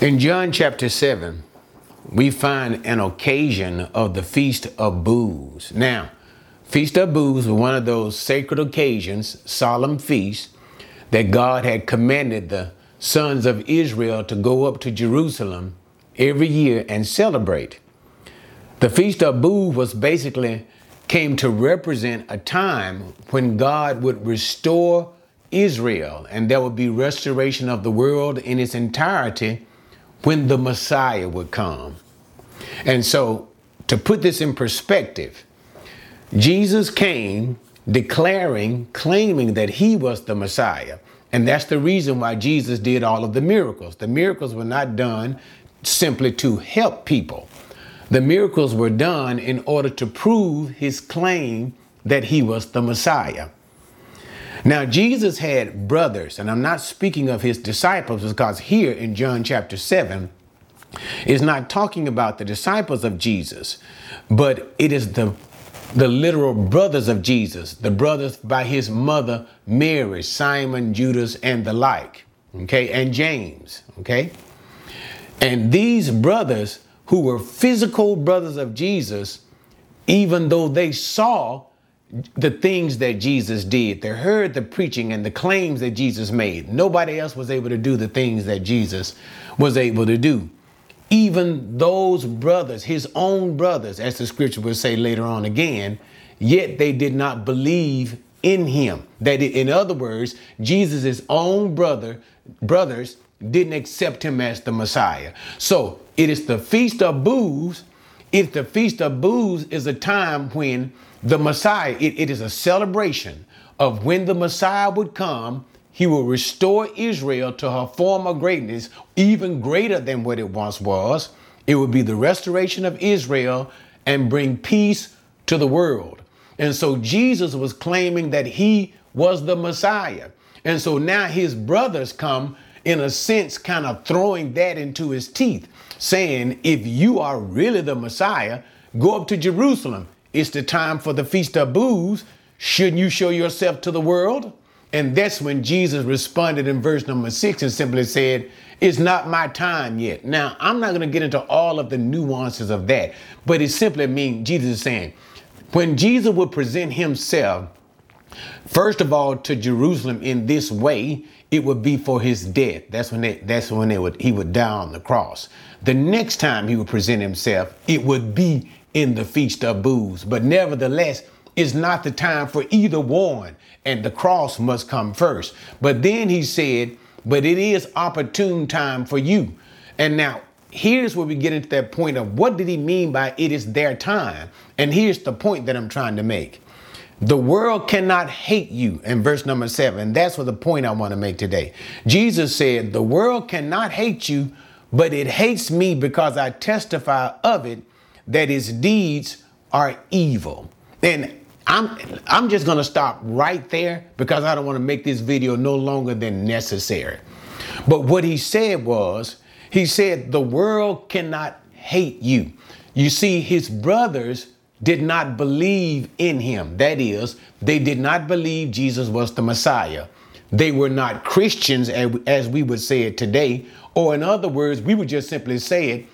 In John chapter 7, we find an occasion of the Feast of Booths. Now, Feast of Booths was one of those sacred occasions, solemn feasts, that God had commanded the sons of Israel to go up to Jerusalem every year and celebrate. The Feast of Booths was basically came to represent a time when God would restore Israel and there would be restoration of the world in its entirety when the Messiah would come. And so, to put this in perspective, Jesus came declaring, claiming that he was the Messiah. And that's the reason why Jesus did all of the miracles. The miracles were not done simply to help people, the miracles were done in order to prove his claim that he was the Messiah. Now, Jesus had brothers, and I'm not speaking of his disciples because here in John chapter 7 is not talking about the disciples of Jesus, but it is the the literal brothers of Jesus, the brothers by his mother Mary, Simon, Judas, and the like, okay, and James, okay? And these brothers who were physical brothers of Jesus, even though they saw the things that Jesus did. They heard the preaching and the claims that Jesus made. Nobody else was able to do the things that Jesus was able to do. Even those brothers, his own brothers, as the scripture will say later on again, yet they did not believe in him. That in other words, Jesus' own brother, brothers didn't accept him as the Messiah. So it is the Feast of Booths. If the Feast of Booths is a time when the Messiah, it, it is a celebration of when the Messiah would come. He will restore Israel to her former greatness, even greater than what it once was. It would be the restoration of Israel and bring peace to the world. And so Jesus was claiming that he was the Messiah. And so now his brothers come, in a sense, kind of throwing that into his teeth, saying, if you are really the Messiah, go up to Jerusalem it's the time for the Feast of Booths. Shouldn't you show yourself to the world? And that's when Jesus responded in verse number six and simply said, It's not my time yet. Now, I'm not going to get into all of the nuances of that, but it simply means Jesus is saying, when Jesus would present himself, first of all, to Jerusalem in this way, it would be for his death. That's when they, that's when they would he would die on the cross. The next time he would present himself, it would be in the Feast of Booths. But nevertheless, it's not the time for either one, and the cross must come first. But then he said, but it is opportune time for you. And now here's where we get into that point of what did he mean by it is their time? And here's the point that I'm trying to make. The world cannot hate you in verse number seven. That's what the point I want to make today. Jesus said, The world cannot hate you, but it hates me because I testify of it that his deeds are evil. And I'm I'm just gonna stop right there because I don't want to make this video no longer than necessary. But what he said was, he said the world cannot hate you. You see, his brothers did not believe in him. That is, they did not believe Jesus was the Messiah. They were not Christians, as we would say it today. Or, in other words, we would just simply say it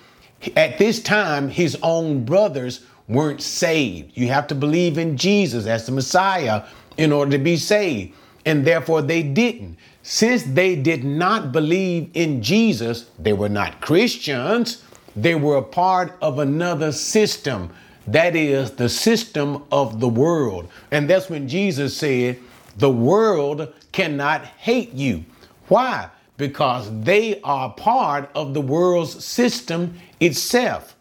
at this time, his own brothers weren't saved. You have to believe in Jesus as the Messiah in order to be saved. And therefore, they didn't. Since they did not believe in Jesus, they were not Christians. They were a part of another system. That is the system of the world. And that's when Jesus said, The world cannot hate you. Why? Because they are part of the world's system itself.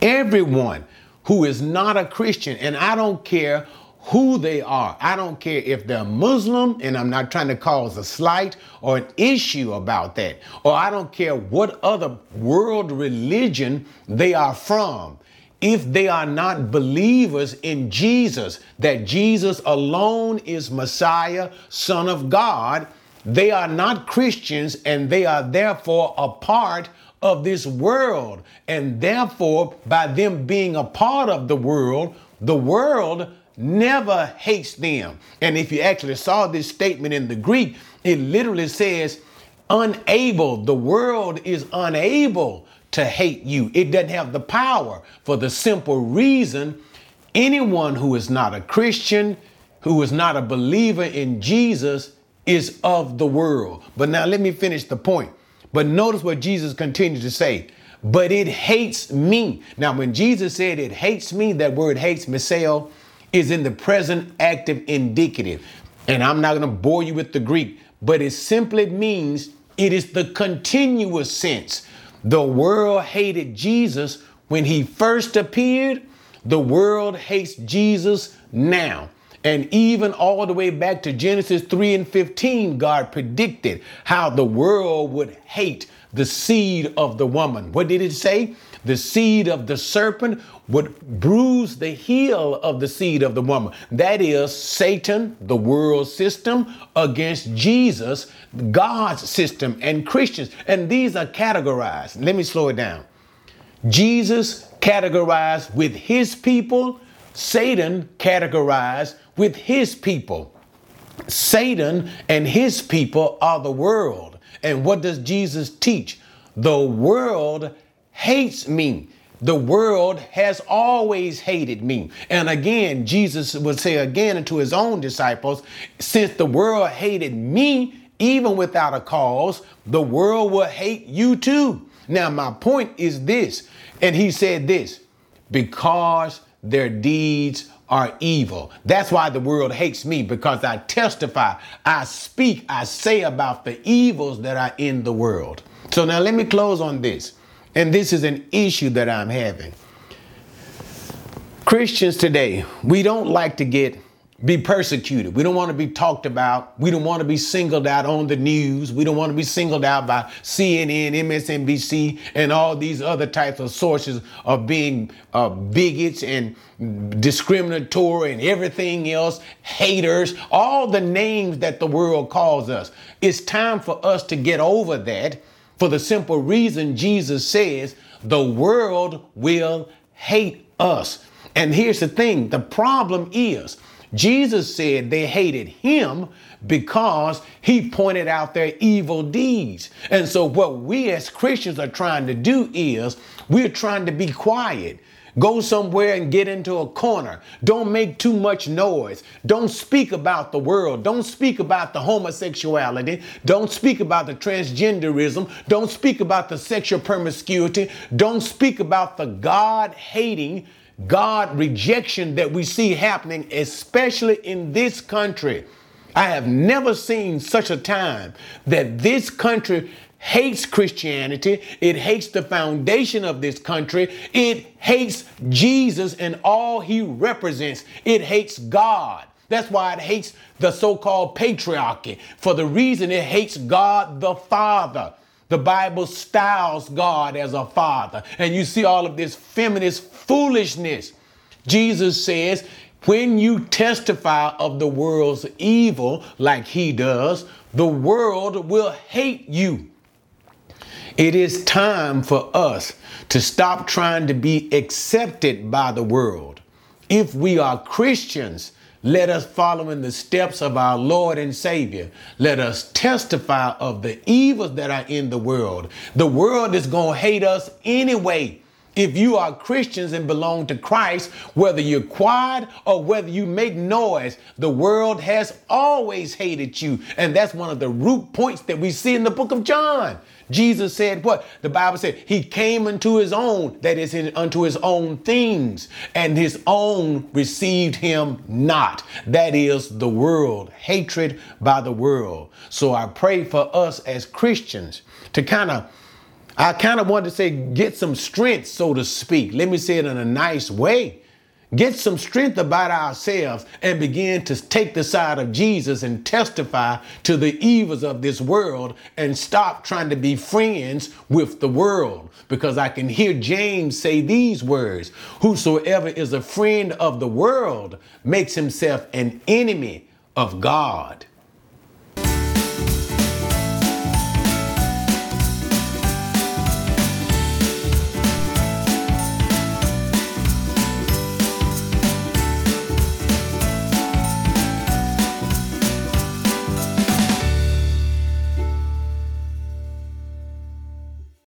Everyone who is not a Christian, and I don't care who they are. I don't care if they're Muslim, and I'm not trying to cause a slight or an issue about that, or I don't care what other world religion they are from. If they are not believers in Jesus, that Jesus alone is Messiah, Son of God, they are not Christians and they are therefore a part of this world. And therefore, by them being a part of the world, the world never hates them. And if you actually saw this statement in the Greek, it literally says, unable, the world is unable to hate you. It doesn't have the power for the simple reason anyone who is not a Christian, who is not a believer in Jesus, is of the world. But now let me finish the point. But notice what Jesus continues to say. But it hates me. Now, when Jesus said it hates me, that word hates, miseo, is in the present active indicative. And I'm not going to bore you with the Greek, but it simply means it is the continuous sense. The world hated Jesus when he first appeared. The world hates Jesus now. And even all the way back to Genesis 3 and 15, God predicted how the world would hate the seed of the woman. What did it say? The seed of the serpent would bruise the heel of the seed of the woman. That is Satan, the world system, against Jesus, God's system, and Christians. And these are categorized. Let me slow it down. Jesus categorized with his people, Satan categorized with his people. Satan and his people are the world. And what does Jesus teach? The world hates me. The world has always hated me. And again, Jesus would say again to his own disciples, since the world hated me, even without a cause, the world will hate you too. Now, my point is this, and he said this because their deeds are evil. That's why the world hates me because I testify, I speak, I say about the evils that are in the world. So now let me close on this. And this is an issue that I'm having. Christians today, we don't like to get be persecuted. We don't want to be talked about. We don't want to be singled out on the news. We don't want to be singled out by CNN, MSNBC, and all these other types of sources of being uh, bigots and discriminatory and everything else, haters, all the names that the world calls us. It's time for us to get over that for the simple reason Jesus says the world will hate us. And here's the thing the problem is, Jesus said they hated him because he pointed out their evil deeds. And so, what we as Christians are trying to do is we're trying to be quiet. Go somewhere and get into a corner. Don't make too much noise. Don't speak about the world. Don't speak about the homosexuality. Don't speak about the transgenderism. Don't speak about the sexual promiscuity. Don't speak about the God hating God rejection that we see happening, especially in this country. I have never seen such a time that this country hates Christianity. It hates the foundation of this country. It hates Jesus and all he represents. It hates God. That's why it hates the so called patriarchy, for the reason it hates God the Father. The Bible styles God as a father. And you see all of this feminist foolishness. Jesus says, when you testify of the world's evil like he does, the world will hate you. It is time for us to stop trying to be accepted by the world. If we are Christians, let us follow in the steps of our Lord and Savior. Let us testify of the evils that are in the world. The world is going to hate us anyway. If you are Christians and belong to Christ, whether you're quiet or whether you make noise, the world has always hated you. And that's one of the root points that we see in the book of John. Jesus said what? The Bible said he came unto his own, that is unto his own things, and his own received him not. That is the world, hatred by the world. So I pray for us as Christians to kind of I kind of want to say, get some strength, so to speak. Let me say it in a nice way get some strength about ourselves and begin to take the side of Jesus and testify to the evils of this world and stop trying to be friends with the world. Because I can hear James say these words Whosoever is a friend of the world makes himself an enemy of God.